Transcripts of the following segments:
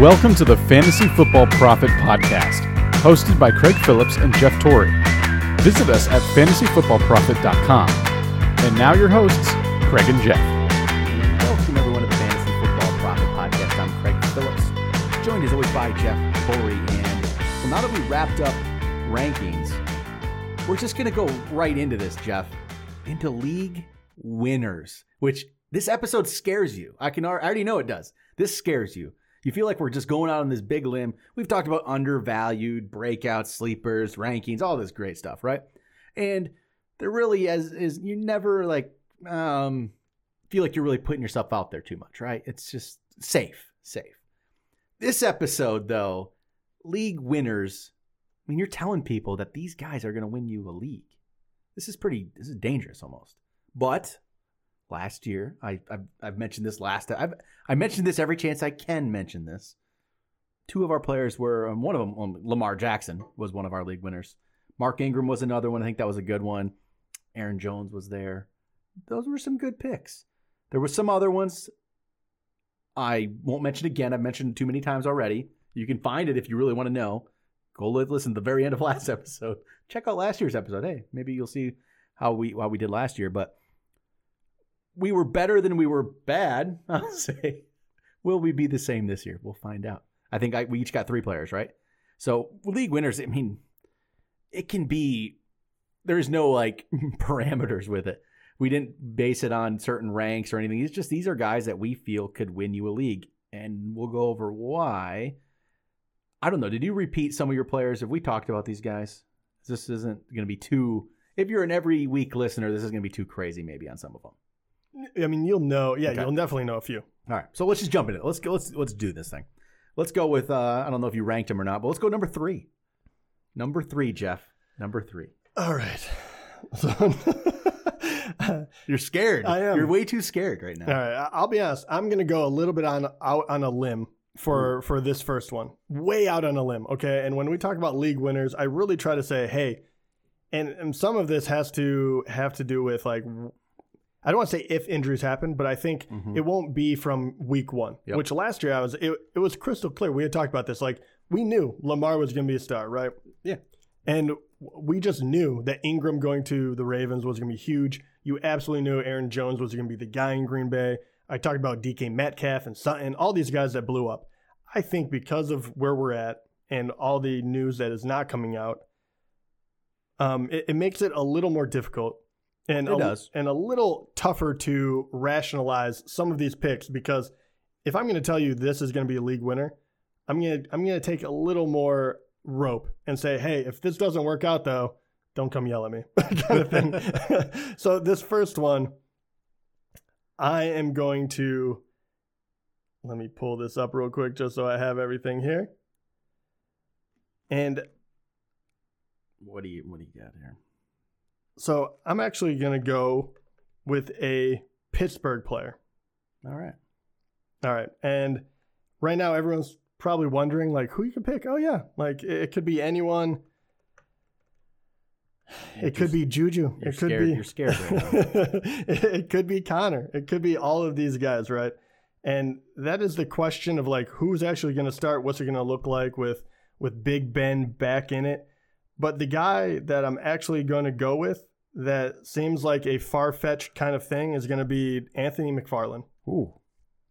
Welcome to the Fantasy Football Profit Podcast, hosted by Craig Phillips and Jeff Torrey. Visit us at fantasyfootballprofit.com. And now your hosts, Craig and Jeff. Welcome everyone to the Fantasy Football Profit Podcast. I'm Craig Phillips, joined as always by Jeff Torrey. And well, now that we wrapped up rankings, we're just going to go right into this, Jeff, into league winners, which this episode scares you. I can I already know it does. This scares you. You feel like we're just going out on this big limb. We've talked about undervalued, breakout, sleepers, rankings, all this great stuff, right? And there really is is you never like um feel like you're really putting yourself out there too much, right? It's just safe, safe. This episode though, league winners, I mean you're telling people that these guys are going to win you a league. This is pretty this is dangerous almost. But last year. I, I've, I've mentioned this last. I've I mentioned this every chance I can mention this. Two of our players were um, one of them. Um, Lamar Jackson was one of our league winners. Mark Ingram was another one. I think that was a good one. Aaron Jones was there. Those were some good picks. There were some other ones. I won't mention again. I've mentioned too many times already. You can find it if you really want to know. Go listen to the very end of last episode. Check out last year's episode. Hey, maybe you'll see how we how we did last year. But we were better than we were bad. I'll say. Will we be the same this year? We'll find out. I think I, we each got three players, right? So league winners. I mean, it can be. There's no like parameters with it. We didn't base it on certain ranks or anything. It's just these are guys that we feel could win you a league, and we'll go over why. I don't know. Did you repeat some of your players? Have we talked about these guys? This isn't going to be too. If you're an every week listener, this is going to be too crazy maybe on some of them. I mean, you'll know. Yeah, Okay. you'll definitely know a few. All right, so let's just jump into it. Let's go. Let's let's do this thing. Let's go with. Uh, I don't know if you ranked him or not, but let's go number three. Number three, Jeff. Number three. All right. So, You're scared. I am. You're way too scared right now. all right. I- I'll be honest. I'm gonna go a little bit on out on a limb for for this first one. Way out on a limb. Okay. And when we talk about league winners, I really try to say, hey, and, and some of this has to have to do with like. I don't want to say if injuries happen, but I think Mhm. it won't be from week one. Yep. Which last year I was it, it was crystal clear. We had talked about this. Like we knew Lamar was going to be a star, right? Yeah. And we just knew that Ingram going to the Ravens was going to be huge. You absolutely knew Aaron Jones was going to be the guy in Green Bay. I talked about DK Metcalf and Sutton, all these guys that blew up. I think because of where we're at and all the news that is not coming out, um, it, it makes it a little more difficult and It a, does. and a little tougher to rationalize some of these picks because if I'm going to tell you this is going to be a league winner, I'm going to I'm going to take a little more rope and say, hey, if this doesn't work out though, don't come yell at me, kind of thing. so this first one, I am going to let me pull this up real quick just so I have everything here. And What do you What do you got here? So I'm actually going to go with a Pittsburgh player. All right. All right. And right now, everyone's probably wondering, like, who you could pick. Oh, yeah. Like, it, it could be anyone. It could be Juju. It could scared. be. You're scared right it could be Conner. It could be all of these guys, right? And that is the question of like who's actually going to start. What's it going to look like with with Big Ben back in it? But the guy that I'm actually going to go with that seems like a far fetched kind of thing is going to be Anthony McFarland. Ooh.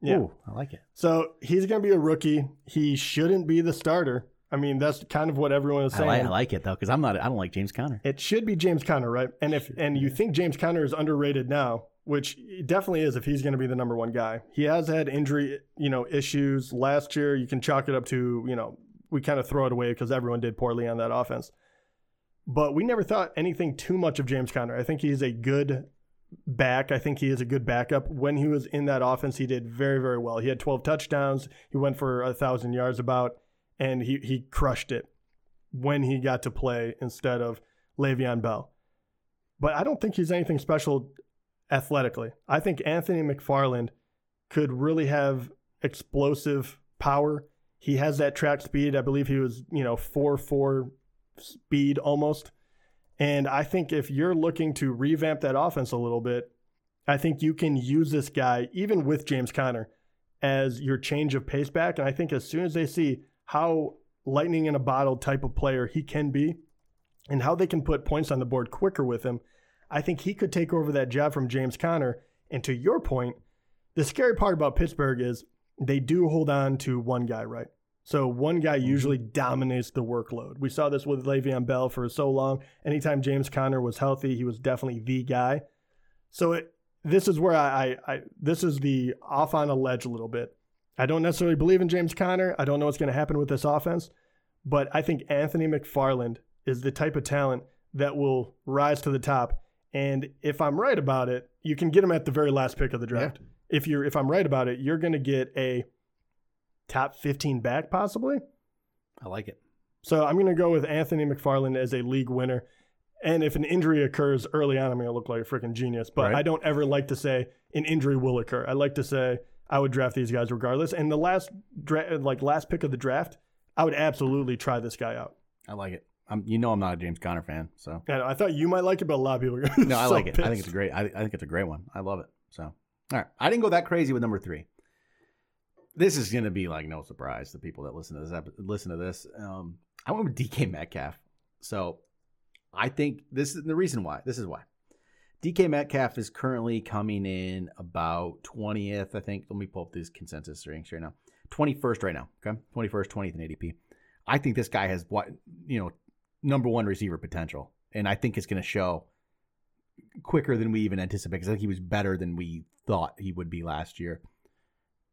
Yeah. Ooh, I like it. So he's going to be a rookie. He shouldn't be the starter. I mean, that's kind of what everyone is I saying. like, I like it though because I'm not. I don't like James Conner. It should be James Conner, right? And if and you think James Conner is underrated now, which definitely is if he's going to be the number one guy. He has had injury, you know, issues last year. You can chalk it up to, you know, we kind of throw it away because everyone did poorly on that offense. But we never thought anything too much of James Conner. I think he's a good back. I think he is a good backup. When he was in that offense, he did very, very well. He had 12 touchdowns. He went for a thousand yards about, and he he crushed it when he got to play instead of Le'Veon Bell. But I don't think he's anything special athletically. I think Anthony McFarland could really have explosive power. He has that track speed. I believe he was, you know, 4 4 speed almost. And I think if you're looking to revamp that offense a little bit, I think you can use this guy, even with James Conner, as your change of pace back. And I think as soon as they see how lightning in a bottle type of player he can be and how they can put points on the board quicker with him, I think he could take over that job from James Conner. And to your point, the scary part about Pittsburgh is they do hold on to one guy, right? So one guy mm-hmm. usually dominates the workload. We saw this with Le'Veon Bell for so long. Anytime James Conner was healthy, he was definitely the guy. So it, this is where I, I, I this is the off on a ledge a little bit. I don't necessarily believe in James Conner. I don't know what's going to happen with this offense, but I think Anthony McFarland is the type of talent that will rise to the top. And if I'm right about it, you can get him at the very last pick of the draft. Yeah. If you're if I'm right about it, you're going to get a top 15 back possibly. I like it. So I'm going to go with Anthony McFarland as a league winner. And if an injury occurs early on, I'm going to look like a freaking genius. But right. I don't ever like to say an injury will occur. I like to say I would draft these guys regardless. And the last dra- like last pick of the draft, I would absolutely try this guy out. I like it. I'm, you know, I'm not a James Conner fan, so yeah, I thought you might like it, but a lot of people. Are no, I so like it. Pissed. I think it's a great. I, I think it's a great one. I love it. So, all right, I didn't go that crazy with number three. This is going to be like no surprise to people that listen to this. Listen to this. Um, I went with DK Metcalf. So I think this is the reason why. This is why. DK Metcalf is currently coming in about 20th, I think. Let me pull up these consensus ranks right now. 21st right now. Okay. 21st, 20th in ADP. I think this guy has what, you know, number one receiver potential. And I think it's going to show quicker than we even anticipated because I think he was better than we thought he would be last year.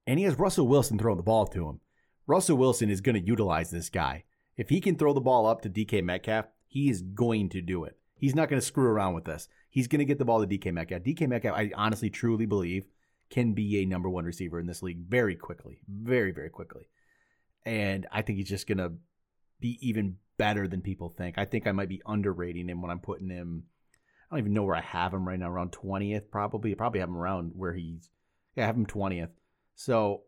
And he has Russell Wilson throwing the ball to him. Russell Wilson is going to utilize this guy. If he can throw the ball up to DK Metcalf, he is going to do it. He's not going to screw around with this. He's going to get the ball to DK Metcalf. DK Metcalf, I honestly, truly believe, can be a number one receiver in this league very quickly, very, very quickly. And I think he's just going to be even better than people think. I think I might be underrating him when I'm putting him. I don't even know where I have him right now, around 20th, probably. I probably have him around where he's, yeah, I have him 20th. So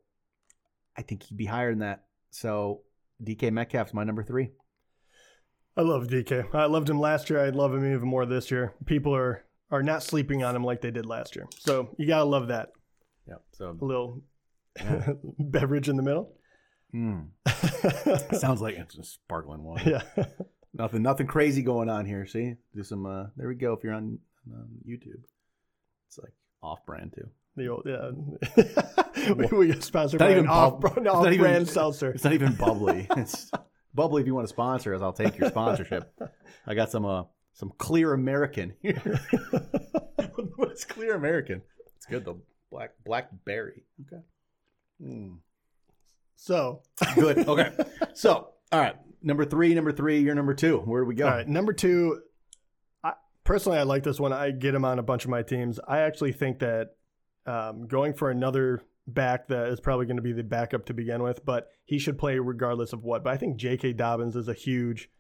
I think he'd be higher than that. So DK Metcalf's my number three. I love DK. I loved him last year. I'd love him even more this year. People are are not sleeping on him like they did last year. So you gotta love that. Yeah. So a little yeah. beverage in the middle. Mm. Sounds like it's a sparkling water. Yeah. nothing nothing crazy going on here. See, do some. uh There we go. If you're on YouTube, it's like off brand too. The old yeah. we, we get sponsored by an off, off brand even, seltzer. It's not even bubbly. It's Bubbly, if you want to sponsor us, I'll take your sponsorship. I got some uh some clear American here. What's clear American? It's good though. Black blackberry. Okay. Mm. So good. Okay. So all right. Number three, number three, you're number two. Where do we go? All right. Number two, I, personally, I like this one. I get him on a bunch of my teams. I actually think that um, going for another back that is probably going to be the backup to begin with, but he should play regardless of what. But I think J.K. Dobbins is a huge,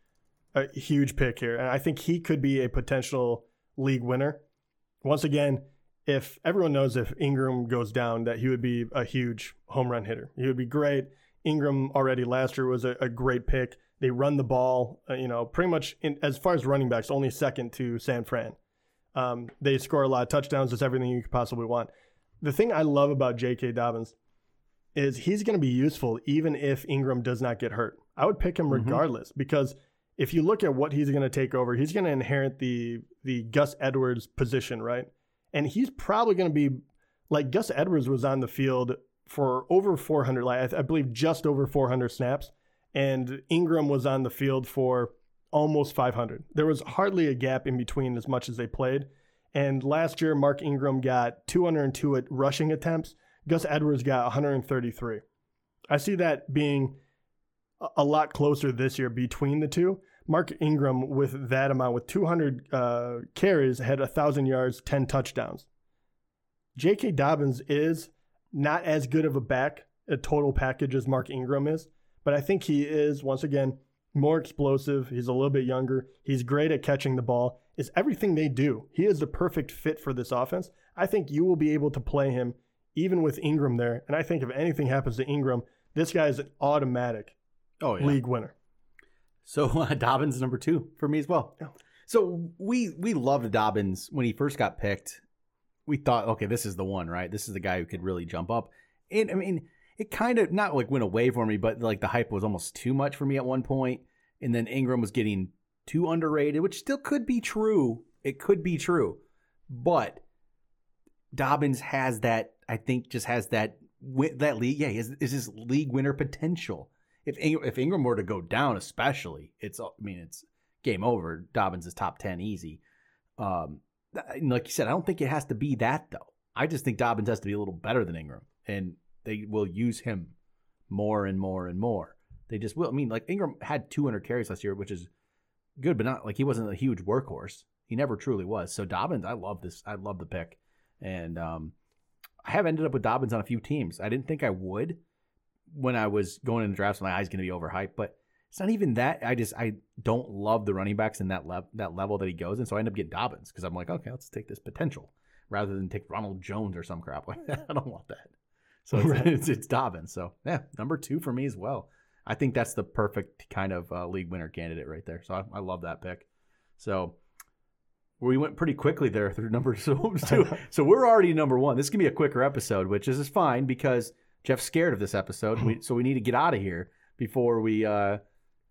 a huge pick here, and I think he could be a potential league winner. Once again, if everyone knows if Ingram goes down, that he would be a huge home run hitter. He would be great. Ingram already last year was a, a great pick. They run the ball, uh, you know, pretty much in, as far as running backs, only second to San Fran. Um, they score a lot of touchdowns. It's everything you could possibly want the thing I love about J.K. Dobbins is he's going to be useful even if Ingram does not get hurt. I would pick him mm-hmm. regardless mm-hmm. because if you look at what he's going to take over, he's going to inherit the the Gus Edwards position, right? And he's probably going to be like Gus Edwards was on the field for over 400, like I, I believe just over 400 snaps, and Ingram was on the field for almost 500. There was hardly a gap in between as much as they played. And last year, Mark Ingram got 202 rushing attempts. Gus Edwards got 133. I see that being a lot closer this year between the two. Mark Ingram, with that amount, with 200 uh, carries, had 1,000 yards, 10 touchdowns. J.K. Dobbins is not as good of a back, a total package as Mark Ingram is, but I think he is, once again, more explosive. He's a little bit younger. He's great at catching the ball. Is everything they do. He is the perfect fit for this offense. I think you will be able to play him even with Ingram there. And I think if anything happens to Ingram, this guy is an automatic oh, yeah. league winner. So uh, Dobbins number two for me as well. Yeah. So we we loved Dobbins when he first got picked. We thought, okay, this is the one, right? This is the guy who could really jump up. And I mean, it kind of not like went away for me, but like the hype was almost too much for me at one point. point, and then Ingram was getting too underrated, which still could be true. It could be true, but Dobbins has that. I think just has that that league. Yeah, has, is his league winner potential. If Ingram, if Ingram were to go down, especially, it's I mean it's game over. Dobbins is top ten easy. Um, like you said, I don't think it has to be that though. I just think Dobbins has to be a little better than Ingram, and they will use him more and more and more. They just will. I mean, like Ingram had 200 carries last year, which is good, but not like he wasn't a huge workhorse. He never truly was. So Dobbins, I love this. I love the pick, and um, I have ended up with Dobbins on a few teams. I didn't think I would when I was going in the drafts. When my eyes going to be overhyped, but it's not even that. I just I don't love the running backs in that level that level that he goes in. So I end up getting Dobbins because I'm like, okay, let's take this potential rather than take Ronald Jones or some crap like that. I don't want that. So it's, right. it's, it's Dobbins. So yeah, number two for me as well. I think that's the perfect kind of uh, league winner candidate right there. So I, I, love that pick. So we went pretty quickly there through number two. so we're already number one. This can be a quicker episode, which is fine because Jeff's scared of this episode. We, so we need to get out of here before we uh,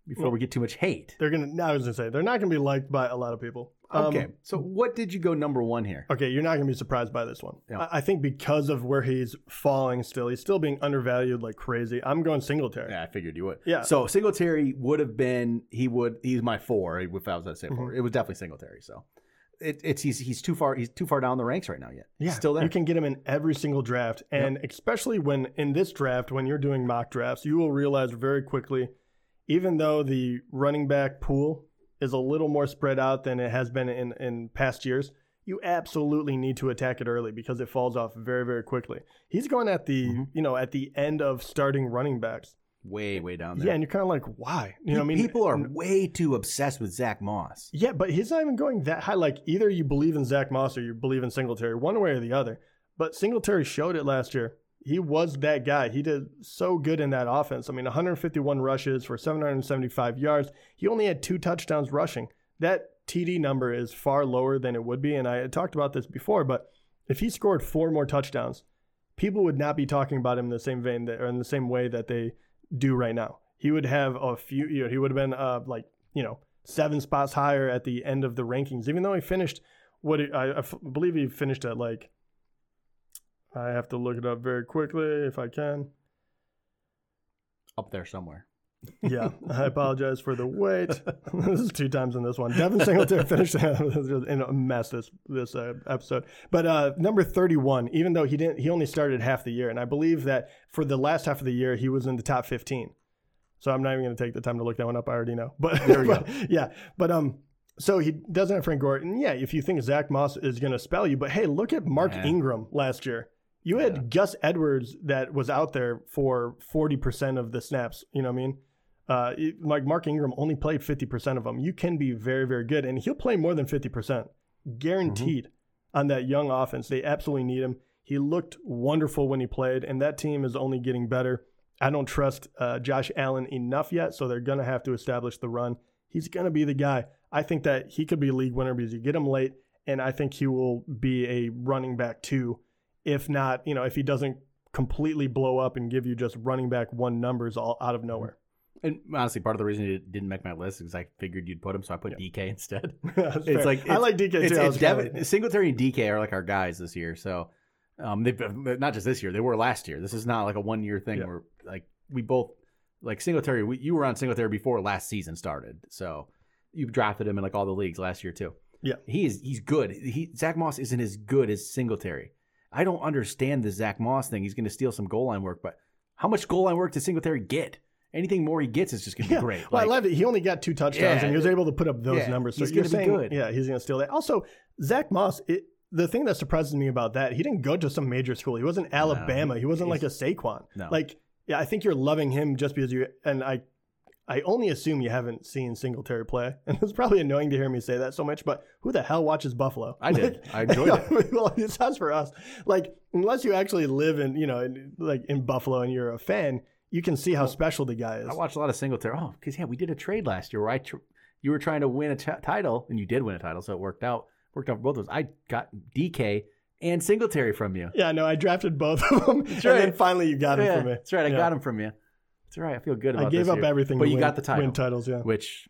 before well, we get too much hate. They're gonna. I was gonna say they're not gonna be liked by a lot of people. Okay, um, so what did you go number one here? Okay, you're not gonna be surprised by this one. Yeah. I, I, think because of where he's falling, still he's still being undervalued like crazy. I'm going Singletary. Yeah, I figured you would. Yeah. So Singletary would have been. He would. He's my four. If I was at say 4 mm-hmm. it was definitely Singletary. So. It, it's he's he's too far he's too far down the ranks right now yet. Yeah, still there. You can get him in every single draft, and yep. especially when in this draft, when you're doing mock drafts, you will realize very quickly even though the running back pool is a little more spread out than it has been in, in past years, you absolutely need to attack it early because it falls off very, very quickly. He's going at the, mm-hmm. you know, at the end of starting running backs. Way, way down there. Yeah, and you're kind of like, why? You know, I mean, people are way too obsessed with Zach Moss. Yeah, but he's not even going that high. Like either you believe in Zach Moss or you believe in Singletary, one way or the other. But Singletary showed it last year he was that guy. He did so good in that offense. I mean, 151 rushes for 775 yards. He only had two touchdowns rushing. That TD number is far lower than it would be. And I had talked about this before, but if he scored four more touchdowns, people would not be talking about him in the same vein that, or in the same way that they do right now. He would have a few, you know, he would have been uh, like, you know, seven spots higher at the end of the rankings, even though he finished what I believe he finished at like I have to look it up very quickly if I can. Up there somewhere. yeah, I apologize for the wait. this is two times in this one. Devin Singletary finished in a mess this this uh, episode. But uh, number thirty-one, even though he didn't, he only started half the year, and I believe that for the last half of the year he was in the top fifteen. So I'm not even going to take the time to look that one up. I already know. But there we go. yeah, but um, so he doesn't have Frank Gore. And yeah, if you think Zach Moss is going to spell you, but hey, look at Mark yeah. Ingram last year. You had yeah. Gus Edwards that was out there for 40% of the snaps. You know what I mean? Uh, like Mark Ingram only played 50% of them. You can be very, very good. And he'll play more than 50%, guaranteed mm-hmm. on that young offense. They absolutely need him. He looked wonderful when he played, and that team is only getting better. I don't trust uh, Josh Allen enough yet, so they're going to have to establish the run. He's going to be the guy. I think that he could be a league winner because you get him late, and I think he will be a running back too if not, you know, if he doesn't completely blow up and give you just running back one numbers all out of nowhere. And honestly, part of the reason it didn't make my list is I figured you'd put him, so I put yeah. DK instead. it's fair. like it's, I like DK it's, too. It's Devin, Singletary and DK are like our guys this year. So um, they not just this year; they were last year. This is not like a one year thing yeah. where like we both like Singletary. We, you were on Singletary before last season started, so you drafted him in like all the leagues last year too. Yeah, he is. He's good. He Zach Moss isn't as good as Singletary. I don't understand the Zach Moss thing. He's going to steal some goal line work, but how much goal line work does Singletary get? Anything more he gets is just going to yeah. be great. Well, like, I love it. He only got two touchdowns, yeah, and he was able to put up those yeah, numbers. So he's going to be good. Yeah, he's going to steal that. Also, Zach Moss. It, the thing that surprises me about that, he didn't go to some major school. He wasn't Alabama. No, he wasn't like a Saquon. No. Like, yeah, I think you're loving him just because you. And I I only assume you haven't seen Singletary play, and it's probably annoying to hear me say that so much. But who the hell watches Buffalo? I did. I enjoyed it. well, it sounds for us. Like unless you actually live in, you know, in, like in Buffalo and you're a fan, you can see how well, special the guy is. I watched a lot of Singletary. Oh, because yeah, we did a trade last year where I tr- you were trying to win a t- title and you did win a title, so it worked out. Worked out for both of us. I got DK and Singletary from you. Yeah, no, I drafted both of them, and right. then finally you got Yeah, them from me. That's right. I Yeah. got him from you. That's right. I feel good about I gave this up year. everything, but to you win, got the title, Win titles, yeah. which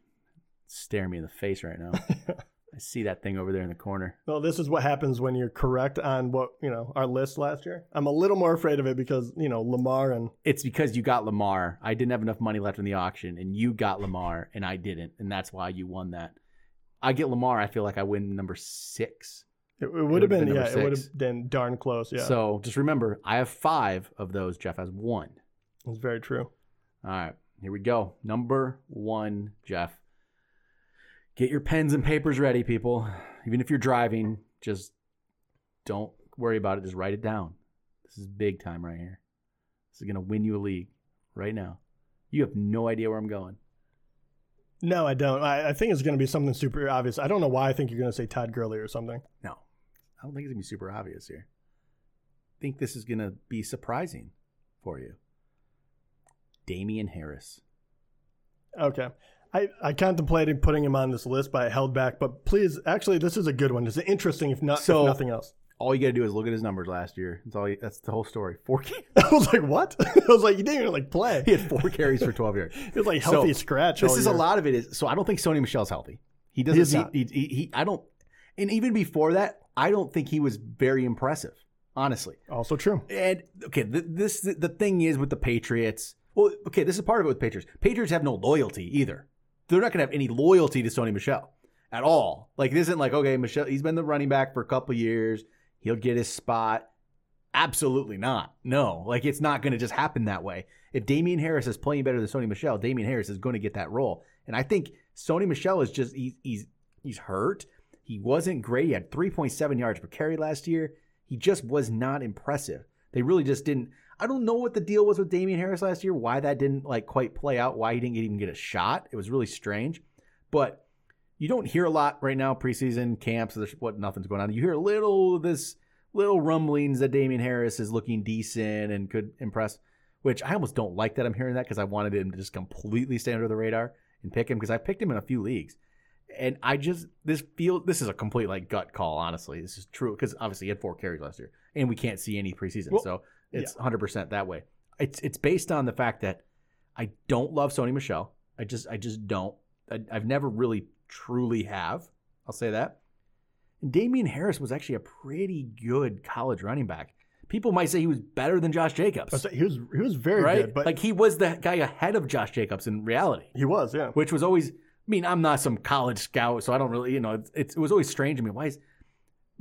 stare me in the face right now. I see that thing over there in the corner. Well, this is what happens when you're correct on what you know our list last year. I'm a little more afraid of it because you know Lamar and It's because you got Lamar. I didn't have enough money left in the auction, and you got Lamar, and I didn't, and that's why you won that. I get Lamar. I feel like I win number six. it, it would have been been, number yeah, it would six. have been darn close. Yeah, So just remember, I have five of those. Jeff has one. it's very true. All right, here we go. Number one, Jeff. Get your pens and papers ready, people. Even if you're driving, just don't worry about it. Just write it down. This is big time right here. This is going to win you a league right now. You have no idea where I'm going. No, I don't. I, I think it's going to be something super obvious. I don't know why I think you're going to say Todd Gurley or something. No, I don't think it's going to be super obvious here. I think this is going to be surprising for you. Damien Harris. Okay. I, I contemplated putting him on this list, but I held back. But please, actually, this is a good one. It's interesting, if not So- if nothing else. All you got to do is look at his numbers last year. That's all. You, that's the whole story. Four. Carries. I was like, what? I was like, you didn't even like play. He had four carries for 12 yards. It was like healthy So, scratch. This is a lot of it. Is so I don't think Sony Michel's healthy. He doesn't. He not. he, he, he- I don't. And even before that, I don't think he was very impressive. Honestly. Also true. And okay, th- this the thing is with the Patriots. Well, okay, this is part of it with Patriots. Patriots have no loyalty either. They're not going to have any loyalty to Sony Michel at all. Like this isn't like okay, Michel. He's been the running back for a couple years. He'll get his spot. Absolutely not. No, like it's not going to just happen that way. If Damien Harris is playing better than Sony Michel, Damien Harris is going to get that role. And I think Sony Michel is just he's he's he's hurt. He wasn't great. He had 3.7 yards per carry last year. He just was not impressive. They really just didn't. I don't know what the deal was with Damien Harris last year. Why that didn't like quite play out. Why he didn't even get a shot. It was really strange. But you don't hear a lot right now preseason camps. What nothing's going on. You hear a little this little rumblings that Damien Harris is looking decent and could impress. Which I almost don't like that I'm hearing that because I wanted him to just completely stay under the radar and pick him because I picked him in a few leagues. And I just this feel this is a complete like gut call. Honestly, this is true because obviously he had four carries last year, and we can't see any preseason, Well, so it's 100 percent that way. It's it's based on the fact that I don't love Sony Michel. I just I just don't. I, I've never really truly have. I'll say that. And Damien Harris was actually a pretty good college running back. People might say he was better than Josh Jacobs, He was he was very right? good, but like he was the guy ahead of Josh Jacobs in reality he was, yeah. which was always. I mean, I'm not some college scout, so I don't really, you know, it's, it was always strange to me. Why is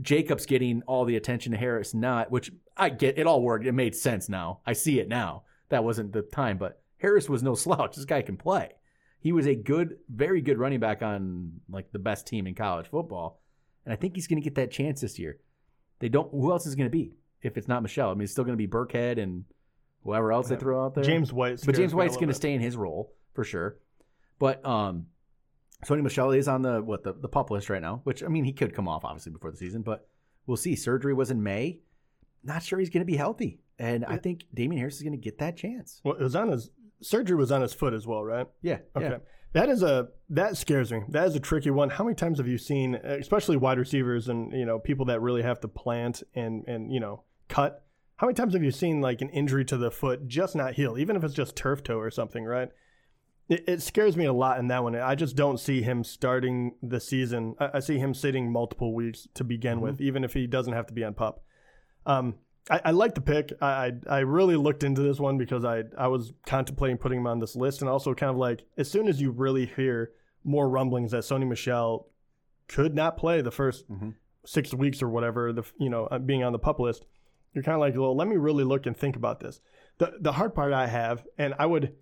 Jacobs getting all the attention to Harris not? Which I get, it all worked. It made sense now. I see it now. That wasn't the time, but Harris was no slouch. This guy can play. He was a good, very good running back on like the best team in college football, and I think he's going to get that chance this year. They don't. Who else is going to be if it's not Michel? I mean, it's still going to be Burkhead and whoever else they throw out there. James White. But James White's going to stay in his role for sure. But um, Sony Michel is on the what the the pup list right now. Which I mean, he could come off obviously before the season, but we'll see. Surgery was in May. Not sure he's going to be healthy, and I think Damien Harris is going to get that chance. Well, it was on his surgery was on his foot as well, right? Yeah. Okay. Yeah. That is a that scares me. That is a tricky one. How many times have you seen, especially wide receivers and you know people that really have to plant and and you know cut? How many times have you seen like an injury to the foot just not heal, even if it's just turf toe or something, right? It, it scares me a lot in that one. I just don't see him starting the season. I, I see him sitting multiple weeks to begin Mm-hmm. with, even if he doesn't have to be on pup. Um, I, I like the pick. I, I I really looked into this one because I I was contemplating putting him on this list, and also kind of like as soon as you really hear more rumblings that Sony Michel could not play the 1st Mhm. six weeks or whatever, the you know uh, being on the pup list, you're kind of like, well, let me really look and think about this. The the hard part I have, and I would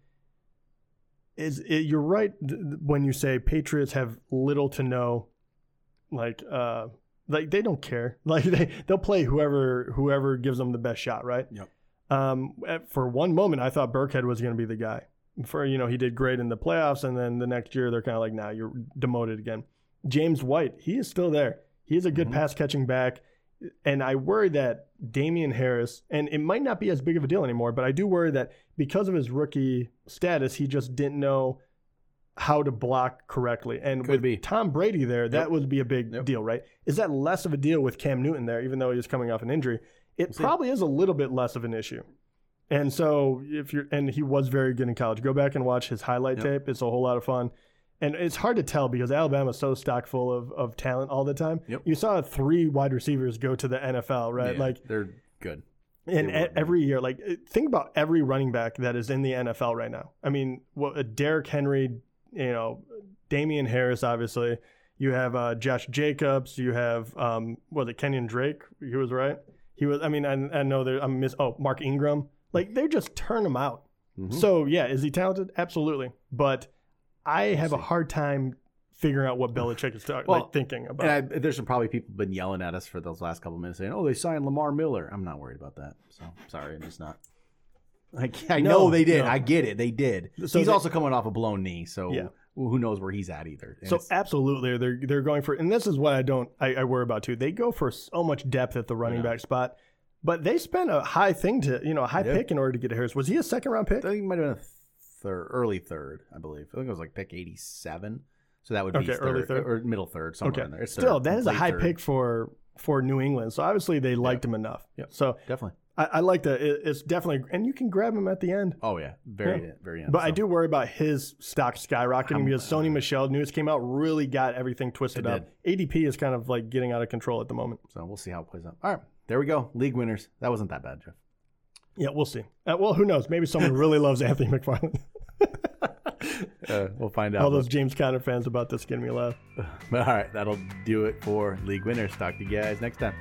is it, you're right when you say Patriots have little to no, like uh like they don't care. Like they they'll play whoever whoever gives them the best shot right? Yep. um at- for one moment i thought burkhead was going to be the guy. For you know he did great in the playoffs and then the next year they're kind of like nah you're demoted again. James white he is still there. He is a good Mhm. pass catching back and i worry that damien harris and it might not be as big of a deal anymore but i do worry that because of his rookie status he just didn't know how to block correctly. And Could with be. Tom Brady there, that Yep. would be a big Yep. deal, right? Is that less of a deal with Cam Newton there, even though he was coming off an injury? It probably is a little bit less of an issue. And so if you're and he was very good in college. Go back and watch his highlight Yep. tape. It's a whole lot of fun. And it's hard to tell because Alabama's so stock full of, of talent all the time. Yep. You saw three wide receivers go to the NFL, right? Yeah, Like they're good. and They would, yeah. every year, like think about every running back that is in the NFL right now. I mean, what uh, Derrick Henry, you know, Damien Harris, obviously. You have uh, Josh Jacobs. You have um, was it Kenyan Drake? He was right. He was. I mean, I, I know there. I'm miss. Oh, Mark Ingram. Like they just turn him out. Mhm. So yeah, is he talented? Absolutely. But I have a hard time figuring out what Belichick is Well, like thinking about. And I, there's some probably people been yelling at us for those last couple minutes saying, "Oh, they signed Lamar Miller." I'm not worried about that. So sorry, I'm just not. I, I No, know they did. no. I get it. They did. So he's they- also coming off a blown knee, so Yeah. who knows where he's at either. And So absolutely, they're they're going for, and this is what I don't I, I worry about too. They go for so much depth at the running Yeah. back spot, but they spent a high thing to you know a high Yeah. pick in order to get a Harris. Was he a second round pick? I think it might have been a third, early third, I believe. I think it was like pick 87. So that would be Okay, his early third, third. or middle third, somewhere Okay, in there. It's still third, that is a high third. pick for for New England. So obviously they liked him enough. Yep. So definitely. I, I like that. It, it's definitely, and you can grab him at the end. Oh yeah, very very. End, But I do worry about his stock skyrocketing Um, because Sony Michel news came out really got everything twisted up. ADP is kind of like getting out of control at the moment. So we'll see how it plays out. All right, there we go. League winners. That wasn't that bad, Jeff. Yeah, we'll see. Uh, well, who knows? Maybe someone really loves Anthony McFarland. Uh, we'll find out. All those James Conner fans about this getting me laugh. But all right, that'll do it for league winners. Talk to you guys next time.